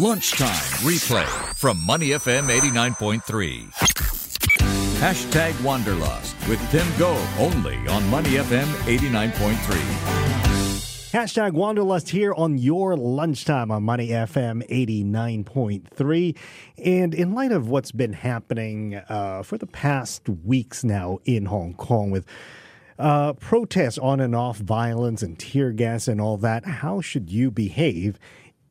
Lunchtime replay from Money FM 89.3. Hashtag Wanderlust with Tim Go only on Money FM 89.3. Hashtag Wanderlust here on your lunchtime on Money FM 89.3. And in light of what's been happening uh, for the past weeks now in Hong Kong with uh, protests on and off, violence and tear gas and all that, how should you behave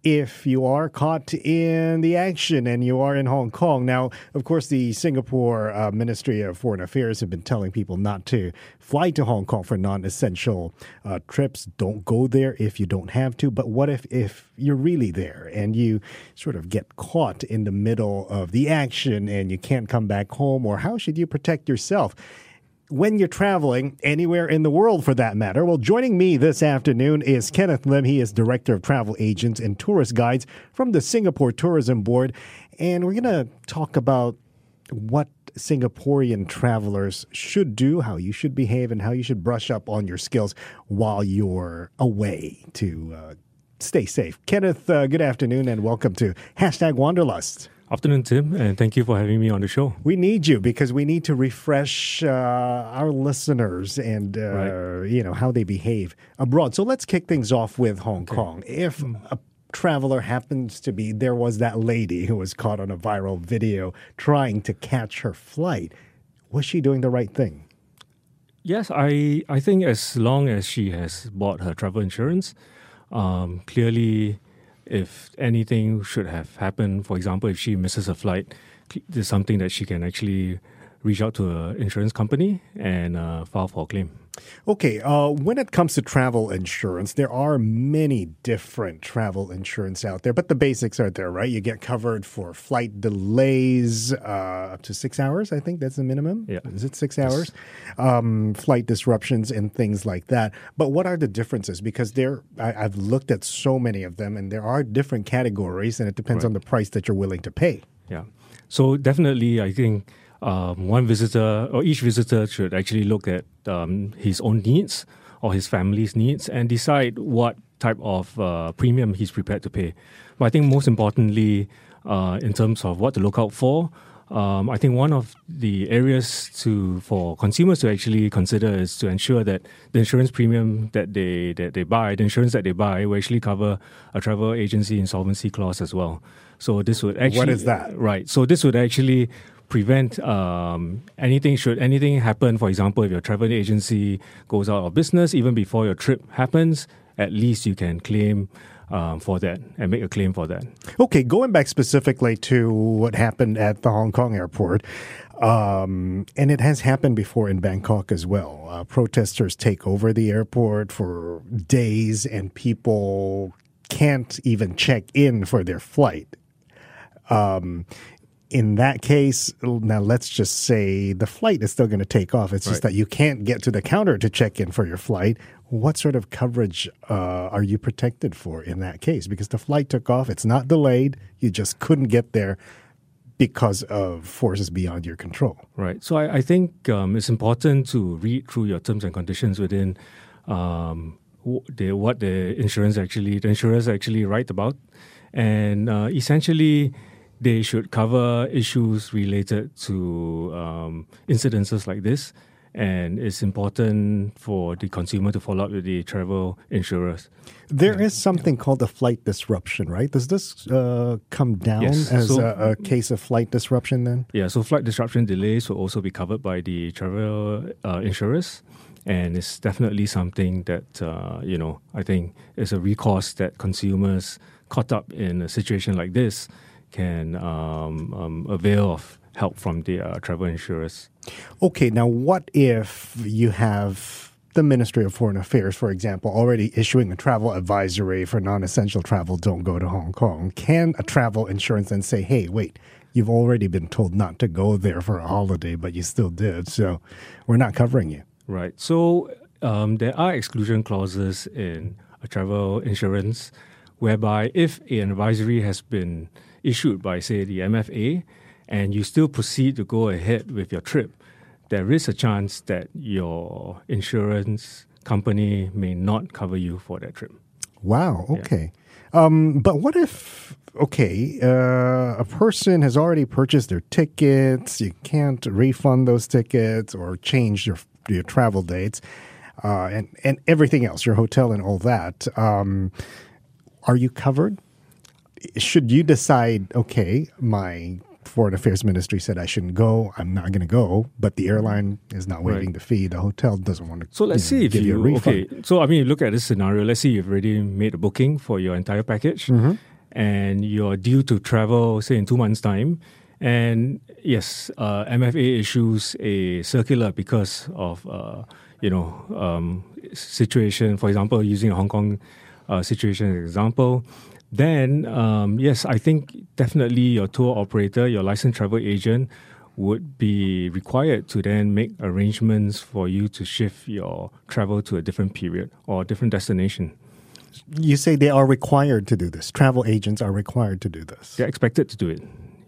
if you are caught in the action and you are in Hong Kong. Now, of course, the Singapore uh, Ministry of Foreign Affairs have been telling people not to fly to Hong Kong for non-essential uh, trips. Don't go there if you don't have to. But what if if you're really there and you sort of get caught in the middle of the action and you can't come back home, or how should you protect yourself? When you're traveling anywhere in the world for that matter. Well, joining me this afternoon is Kenneth Lim. He is Director of Travel Agents and Tourist Guides from the Singapore Tourism Board. And we're going to talk about what Singaporean travelers should do, how you should behave, and how you should brush up on your skills while you're away to uh, stay safe. Kenneth, uh, good afternoon and welcome to Hashtag Wanderlust. Afternoon, Tim, and thank you for having me on the show. We need you because we need to refresh uh, our listeners and uh, right. you know how they behave abroad. So let's kick things off with Hong okay. Kong. If mm. a traveler happens to be there was that lady who was caught on a viral video trying to catch her flight, was she doing the right thing? Yes, I I think as long as she has bought her travel insurance, um, clearly if anything should have happened, for example, if she misses a flight, there's something that she can actually reach out to an insurance company and uh, file for a claim. Okay, uh, when it comes to travel insurance, there are many different travel insurance out there, but the basics are there, right? You get covered for flight delays uh, up to six hours. I think that's the minimum. Yeah, is it six hours? Um, flight disruptions and things like that. But what are the differences? Because there, I, have looked at so many of them, and there are different categories, and it depends right. on the price that you're willing to pay. Yeah. So definitely, I think um, one visitor or each visitor should actually look at um, his own needs or his family's needs and decide what type of uh, premium he's prepared to pay. But I think most importantly, uh, in terms of what to look out for, um, I think one of the areas to for consumers to actually consider is to ensure that the insurance premium that they that they buy, the insurance that they buy, will actually cover a travel agency insolvency clause as well. So this would actually what is that? Right. So this would actually prevent um, anything should anything happen. For example, if your travel agency goes out of business even before your trip happens, at least you can claim um, for that and make a claim for that. Okay, going back specifically to what happened at the Hong Kong airport, um, and it has happened before in Bangkok as well. Uh, protesters take over the airport for days, and people can't even check in for their flight. Um, in that case, now let's just say the flight is still going to take off. It's right. just that you can't get to the counter to check in for your flight. What sort of coverage uh, are you protected for in that case? Because the flight took off, it's not delayed, you just couldn't get there because of forces beyond your control. Right. So I, I think um, it's important to read through your terms and conditions within um, the, what the insurance actually, the insurers actually write about. And uh, essentially, they should cover issues related to um, incidences like this. And it's important for the consumer to follow up with the travel insurers. There is something yeah. called a flight disruption, right? Does this uh, come down yes. as so, a, a, case of flight disruption then? Yeah, so flight disruption delays will also be covered by the travel uh, insurers and it's definitely something that uh, you know I think is a recourse that consumers caught up in a situation like this can um, um, avail of help from the uh, travel insurers. Okay, now what if you have the Ministry of Foreign Affairs, for example, already issuing a travel advisory for non essential travel, don't go to Hong Kong? Can a travel insurance then say, hey, wait, you've already been told not to go there for a holiday, but you still did, so we're not covering you? Right. So um, there are exclusion clauses in a travel insurance whereby if an advisory has been issued by, say, the MFA, and you still proceed to go ahead with your trip, there is a chance that your insurance company may not cover you for that trip. Wow. Okay. Yeah. Um, but what if okay, uh, a person has already purchased their tickets. You can't refund those tickets or change your your travel dates, uh, and and everything else, your hotel and all that. Um, are you covered? Should you decide, okay, my Foreign Affairs Ministry said I shouldn't go. I'm not going to go, but the airline is not waiving Right. the fee. The hotel doesn't want to. So let's you know, see if give you, you, a refund. okay. So I mean, look at this scenario. Let's say you've already made a booking for your entire package, Mm-hmm. and you're due to travel, say in two months' time. And yes, uh, MFA issues a circular because of uh, you know um, situation. For example, using Hong Kong uh, situation as an example. Then um, yes, I think definitely your tour operator, your licensed travel agent, would be required to then make arrangements for you to shift your travel to a different period or a different destination. You say they are required to do this. Travel agents are required to do this. They're expected to do it.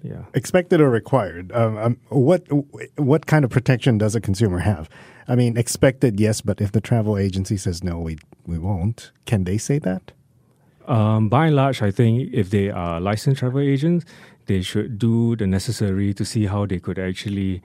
Yeah. Expected or required? Um, um, what what kind of protection does a consumer have? I mean, expected, yes, but if the travel agency says no, we we won't. Can they say that? Um, by and large, I think if they are licensed travel agents, they should do the necessary to see how they could actually,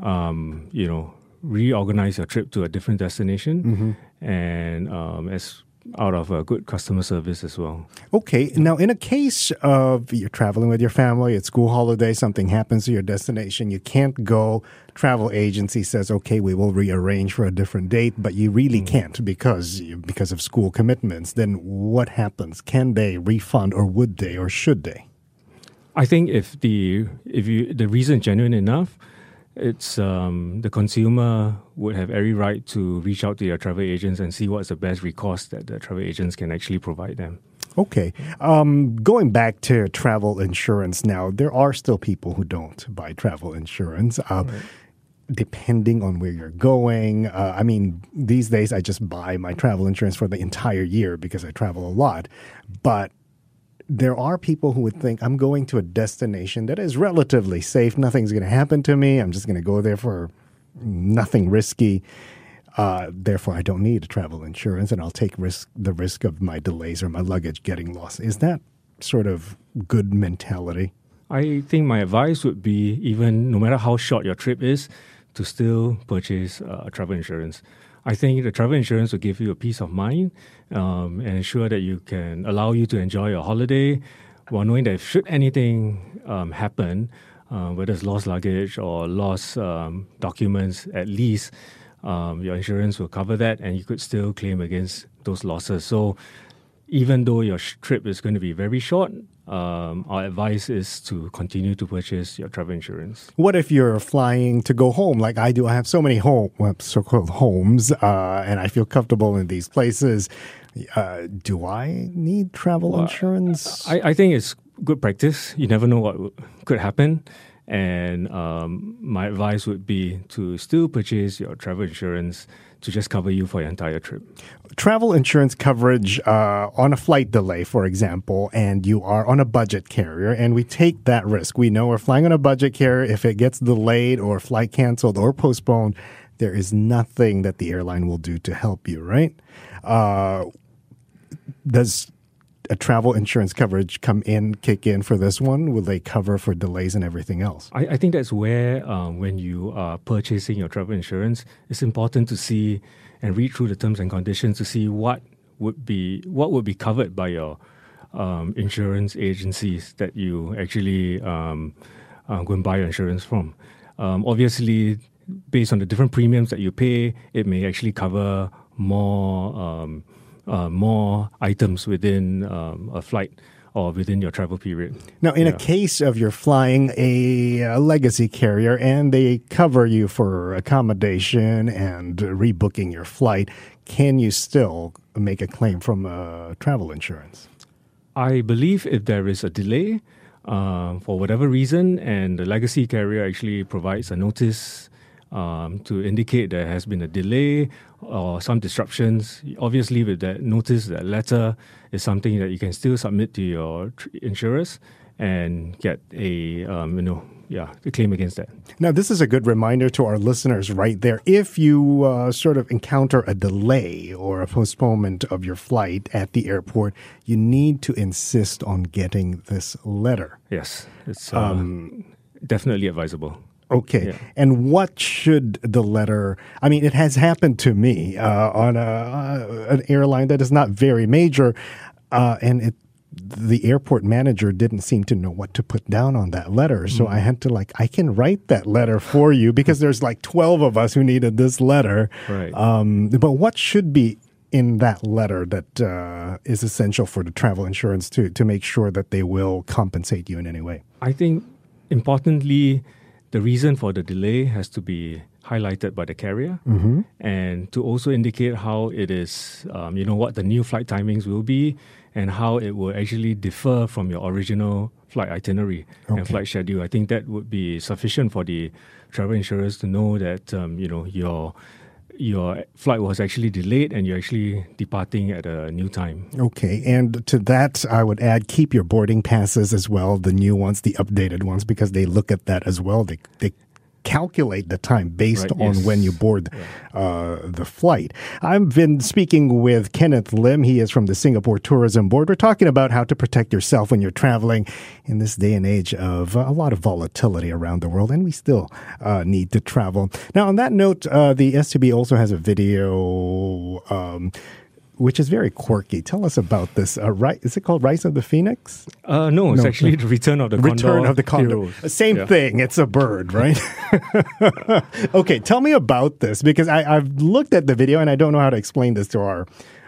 um, you know, reorganize your trip to a different destination, and um, as out of a good customer service as well. Okay. Now, in a case of you're traveling with your family, it's school holiday, something happens to your destination, you can't go. Travel agency says, "Okay, we will rearrange for a different date," but you really mm. can't because because of school commitments. Then what happens? Can they refund, or would they, or should they? I think if the if you the reason genuine enough, it's um, the consumer would have every right to reach out to your travel agents and see what's the best recourse that the travel agents can actually provide them. Okay. Um, going back to travel insurance now, there are still people who don't buy travel insurance. Um, Depending on where you're going. Uh, I mean, these days I just buy my travel insurance for the entire year because I travel a lot. But there are people who would think I'm going to a destination that is relatively safe. Nothing's going to happen to me. I'm just going to go there for nothing risky. Uh, therefore, I don't need travel insurance, and I'll take risk the risk of my delays or my luggage getting lost. Is that sort of good mentality? I think my advice would be even no matter how short your trip is, to still purchase uh, travel insurance. I think the travel insurance will give you a peace of mind um, and ensure that you can allow you to enjoy your holiday while knowing that should anything um, happen, uh, whether it's lost luggage or lost um, documents, at least um, your insurance will cover that and you could still claim against those losses. So even though your trip is going to be very short, um, our advice is to continue to purchase your travel insurance. What if you're flying to go home, like I do? I have so many home, well, so-called homes, uh, and I feel comfortable in these places. Uh, do I need travel insurance? I, I think it's good practice. You never know what w- could happen. And um, my advice would be to still purchase your travel insurance to just cover you for your entire trip. travel insurance coverage uh, on a flight delay, for example, and you are on a budget carrier, and we take that risk. We know we're flying on a budget carrier. If it gets delayed or flight canceled or postponed, there is nothing that the airline will do to help you, right? Uh, does a travel insurance coverage come in, kick in for this one? Will they cover for delays and everything else? I, I think that's where, um, when you are purchasing your travel insurance, it's important to see and read through the terms and conditions to see what would be what would be covered by your um, insurance agencies that you actually um, uh, go and buy your insurance from. Um, obviously, based on the different premiums that you pay, it may actually cover more um, uh, more items within um, a flight or within your travel period. Now, in a case of you're flying a, uh legacy carrier and they cover you for accommodation and rebooking your flight, can you still make a claim from uh, travel insurance? I believe if there is a delay um, for whatever reason, and the legacy carrier actually provides a notice um, to indicate there has been a delay or some disruptions, obviously with that notice, that letter is something that you can still submit to your tr- insurers, and get a um, you know yeah a claim against that. Now, this is a good reminder to our listeners right there. If you uh, sort of encounter a delay or a postponement of your flight at the airport, you need to insist on getting this letter. Yes, it's um, definitely advisable. Okay. Yeah. And what should the letter? I mean, it has happened to me uh, on a, uh, an airline that is not very major, uh, and it the airport manager didn't seem to know what to put down on that letter. So I had to like, I can write that letter for you because there's like 12 of us who needed this letter. Right. Um, but what should be in that letter that uh, is essential for the travel insurance to, to make sure that they will compensate you in any way? I think importantly, the reason for the delay has to be highlighted by the carrier, and to also indicate how it is, um, you know, what the new flight timings will be, and how it will actually differ from your original flight itinerary Okay. and flight schedule. I think that would be sufficient for the travel insurers to know that um, you know your your flight was actually delayed and you're actually departing at a new time. Okay, and to that, I would add keep your boarding passes as well, the new ones, the updated ones, because they look at that as well. They they calculate the time based Right, on yes. when you board uh, the flight. I've been speaking with Kenneth Lim. He is from the Singapore Tourism Board. We're talking about how to protect yourself when you're traveling in this day and age of uh, a lot of volatility around the world, and we still uh, need to travel. Now, on that note, uh, the STB also has a video. Um, which is very quirky. Tell us about this. Uh, right, is it called Rise of the Phoenix? Uh, no, it's No, actually the return of the Return of the Condor. Heroes. Same Yeah. thing. It's a bird, right? okay, tell me about this because I, I've looked at the video and I don't know how to explain this to our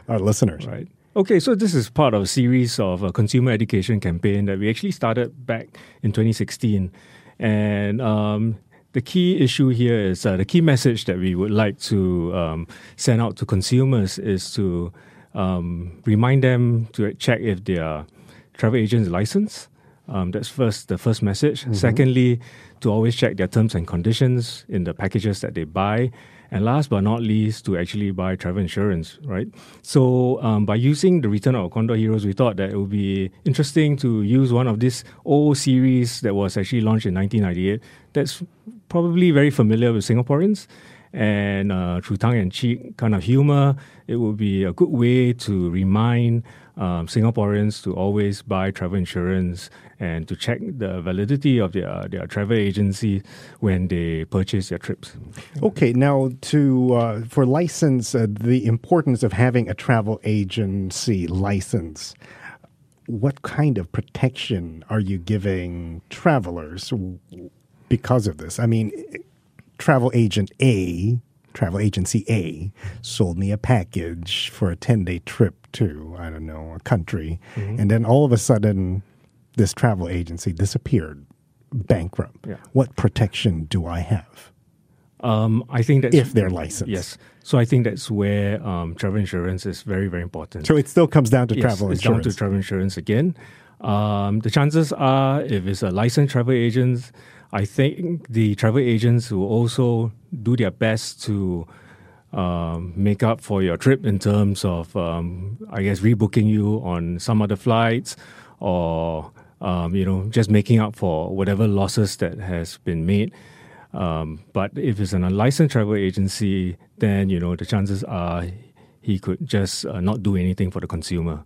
our listeners. Right. Okay, so this is part of a series of a consumer education campaign that we actually started back in 2016. And um, the key issue here is uh, the key message that we would like to um, send out to consumers is to um, remind them to check if their travel agent is licensed. Um, that's first the first message. Secondly, to always check their terms and conditions in the packages that they buy. And last but not least, to actually buy travel insurance, right? So, um, by using the Return of Condor Heroes, we thought that it would be interesting to use one of this old series that was actually launched in 1998. That's probably very familiar with Singaporeans. And uh, through tongue and cheek kind of humor, it would be a good way to remind um, Singaporeans to always buy travel insurance and to check the validity of their, their travel agency when they purchase their trips. Okay, now to uh, for license, uh, the importance of having a travel agency license. What kind of protection are you giving travelers because of this? I mean, travel agent A, travel agency A, sold me a package for a 10 day trip to, I don't know, a country. And then all of a sudden, this travel agency disappeared, bankrupt. Yeah. What protection do I have Um, I think that's if they're licensed? yes. So I think that's where um, travel insurance is very very important. So it still comes down to Yes, travel it's insurance. down to travel insurance again. Um, the chances are, if it's a licensed travel agent, I think the travel agents will also do their best to um, make up for your trip in terms of, um, I guess, rebooking you on some other flights, or um, you know, just making up for whatever losses that has been made. Um, but if it's an unlicensed travel agency, then you know the chances are he could just uh, not do anything for the consumer.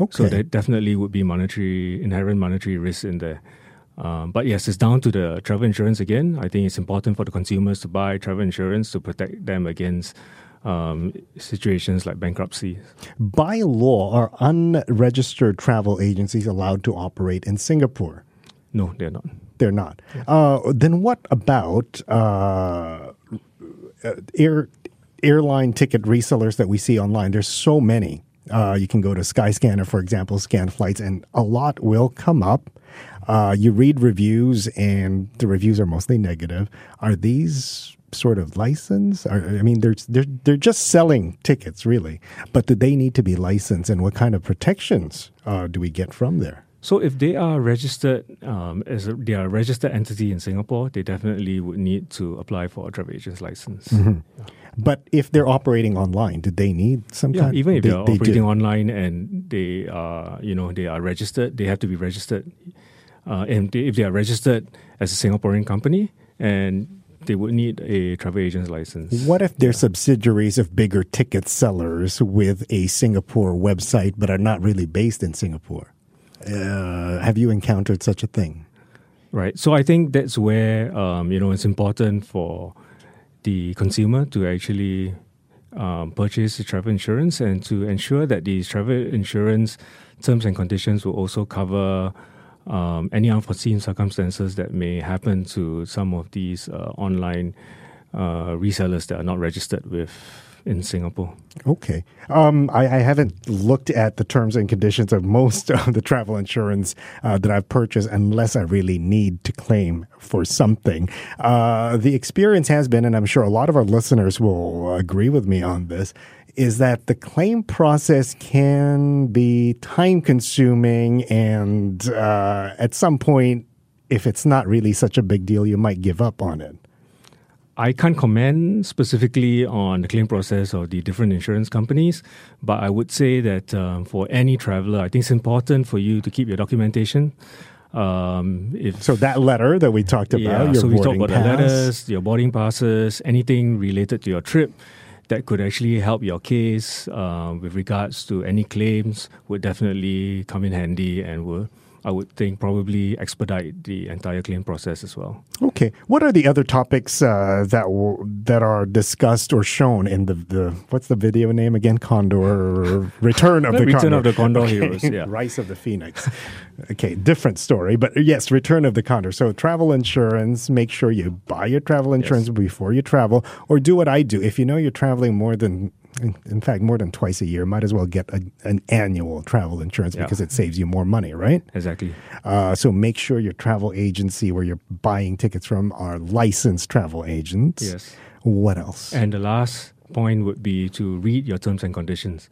Okay. So there definitely would be monetary inherent monetary risk in there. Um, but yes, it's down to the travel insurance again. I think it's important for the consumers to buy travel insurance to protect them against um, situations like bankruptcy. By law, are unregistered travel agencies allowed to operate in Singapore? No, they're not. They're not. Uh, then what about uh, uh, air airline ticket resellers that we see online? There's so many. Uh, you can go to Skyscanner, for example, scan flights, and a lot will come up. Uh, you read reviews, and the reviews are mostly negative. Are these sort of licensed? Are, I mean, they're, they're they're just selling tickets, really. But do they need to be licensed, and what kind of protections uh, do we get from there? So if they are registered um, as a, they are a registered entity in Singapore, they definitely would need to apply for a travel agent's license. But if they're operating online, do they need some Yeah, kind? even if they, are operating do. online and they are, you know, they are registered, they have to be registered uh, and if they are registered as a Singaporean company, and they would need a travel agent's license. What if they're subsidiaries of bigger ticket sellers with a Singapore website but are not really based in Singapore? Uh, have you encountered such a thing? Right. So I think that's where um, you know it's important for the consumer to actually um, purchase the travel insurance and to ensure that these travel insurance terms and conditions will also cover um, any unforeseen circumstances that may happen to some of these uh, online uh, resellers that are not registered with in Singapore. Okay. Um, I, I, haven't looked at the terms and conditions of most of the travel insurance uh, that I've purchased unless I really need to claim for something. Uh, the experience has been, and I'm sure a lot of our listeners will agree with me on this, is that the claim process can be time consuming and uh, at some point, if it's not really such a big deal, you might give up on it. I can't comment specifically on the claim process of the different insurance companies, but I would say that um, for any traveler, I think it's important for you to keep your documentation. Um, if, so that letter that we talked about, yeah, so we talked about pass. the letters, your boarding passes, anything related to your trip that could actually help your case uh, with regards to any claims would definitely come in handy and will I would think probably expedite the entire claim process as well. Okay, what are the other topics uh, that w- that are discussed or shown in the, the what's the video name again? Condor Return of the, the Return Condor. of the Condor okay. Heroes. Yeah, Rise of the Phoenix. okay, different story, but yes, Return of the Condor. So travel insurance. Make sure you buy your travel insurance yes. before you travel, or do what I do. If you know you're traveling more than in fact, more than twice a year, might as well get a, an annual travel insurance yeah. because it saves you more money, right? Exactly. Uh, so make sure your travel agency where you're buying tickets from are licensed travel agents. Yes. What else? And the last point would be to read your terms and conditions.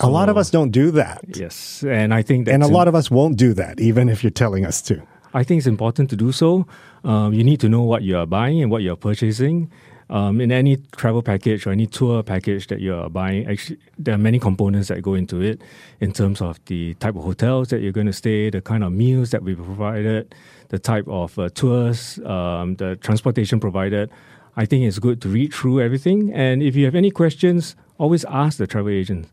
So, a lot of us don't do that. Yes, and I think and a lot of us won't do that, even if you're telling us to. I think it's important to do so. Um, you need to know what you are buying and what you are purchasing, um, in any travel package or any tour package that you're buying, actually, there are many components that go into it in terms of the type of hotels that you're going to stay, the kind of meals that we provided, the type of uh, tours, um, the transportation provided. I think it's good to read through everything. And if you have any questions, always ask the travel agent.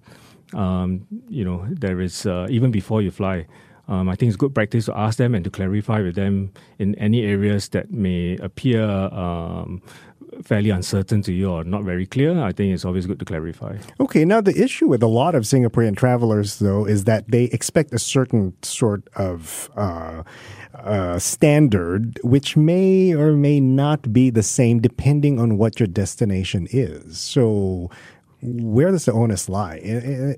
Um, you know, there is, uh, even before you fly, um, I think it's good practice to ask them and to clarify with them in any areas that may appear um, fairly uncertain to you or not very clear, I think it's always good to clarify. Okay, now the issue with a lot of Singaporean travelers, though, is that they expect a certain sort of uh, uh, standard, which may or may not be the same depending on what your destination is. So, where does the onus lie?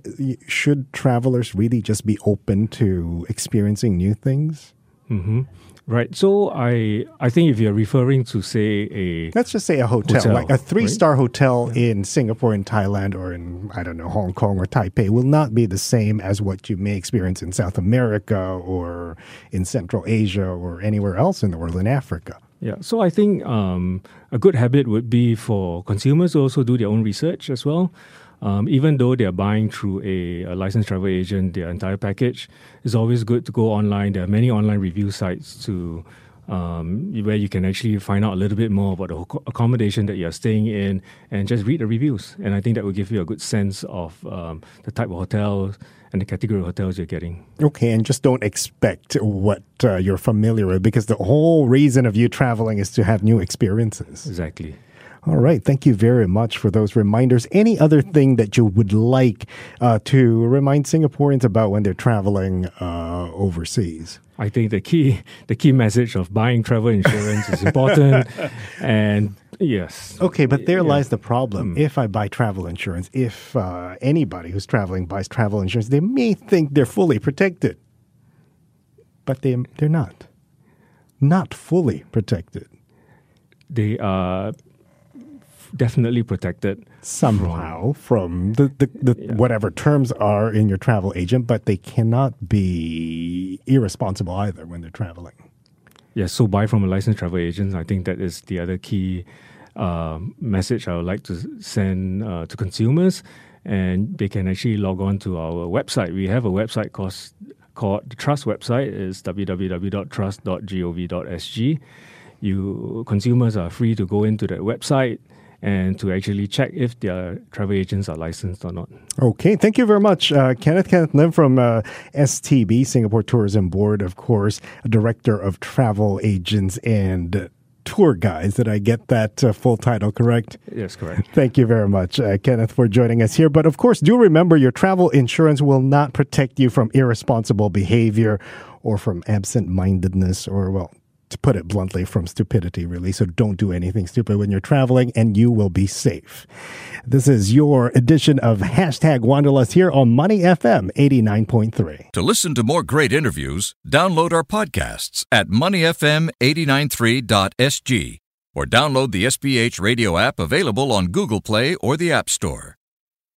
Should travelers really just be open to experiencing new things? Mm-hmm. Right. So I I think if you're referring to say a let's just say a hotel, hotel like a three star right? hotel yeah. in Singapore, in Thailand, or in I don't know Hong Kong or Taipei will not be the same as what you may experience in South America or in Central Asia or anywhere else in the world in Africa. Yeah. So I think um, a good habit would be for consumers to also do their own research as well. Um, even though they're buying through a, a, licensed travel agent, their entire package, it's always good to go online. There are many online review sites to um, where you can actually find out a little bit more about the accommodation that you're staying in and just read the reviews. And I think that will give you a good sense of um, the type of hotels and the category of hotels you're getting. Okay, and just don't expect what uh, you're familiar with because the whole reason of you traveling is to have new experiences. Exactly. All right. Thank you very much for those reminders. Any other thing that you would like uh, to remind Singaporeans about when they're traveling uh, overseas? I think the key the key message of buying travel insurance is important, and yes. Okay, but there yeah. lies the problem. Mm. If I buy travel insurance, if uh, anybody who's traveling buys travel insurance, they may think they're fully protected, but they they're not. Not fully protected. They are definitely protected somehow from, from the, the, the yeah. whatever terms are in your travel agent, but they cannot be irresponsible either when they're traveling. Yes, so buy from a licensed travel agent. I think that is the other key uh, message I would like to send uh, to consumers. And they can actually log on to our website. We have a website called called the Trust website is www.trust.gov.sg. You consumers are free to go into that website and to actually check if their travel agents are licensed or not. Okay, thank you very much, uh, Kenneth. Kenneth Lim from uh, STB, Singapore Tourism Board, of course, Director of Travel Agents and tour guides. Did I get that uh, full title correct? Yes, correct. Thank you very much, uh, Kenneth, for joining us here. But of course, do remember your travel insurance will not protect you from irresponsible behavior or from absent mindedness or, well, to put it bluntly, from stupidity, really. So don't do anything stupid when you're traveling and you will be safe. This is your edition of Hashtag Wanderlust here on Money FM 89.3. To listen to more great interviews, download our podcasts at moneyfm893.sg or download the SPH radio app available on Google Play or the App Store.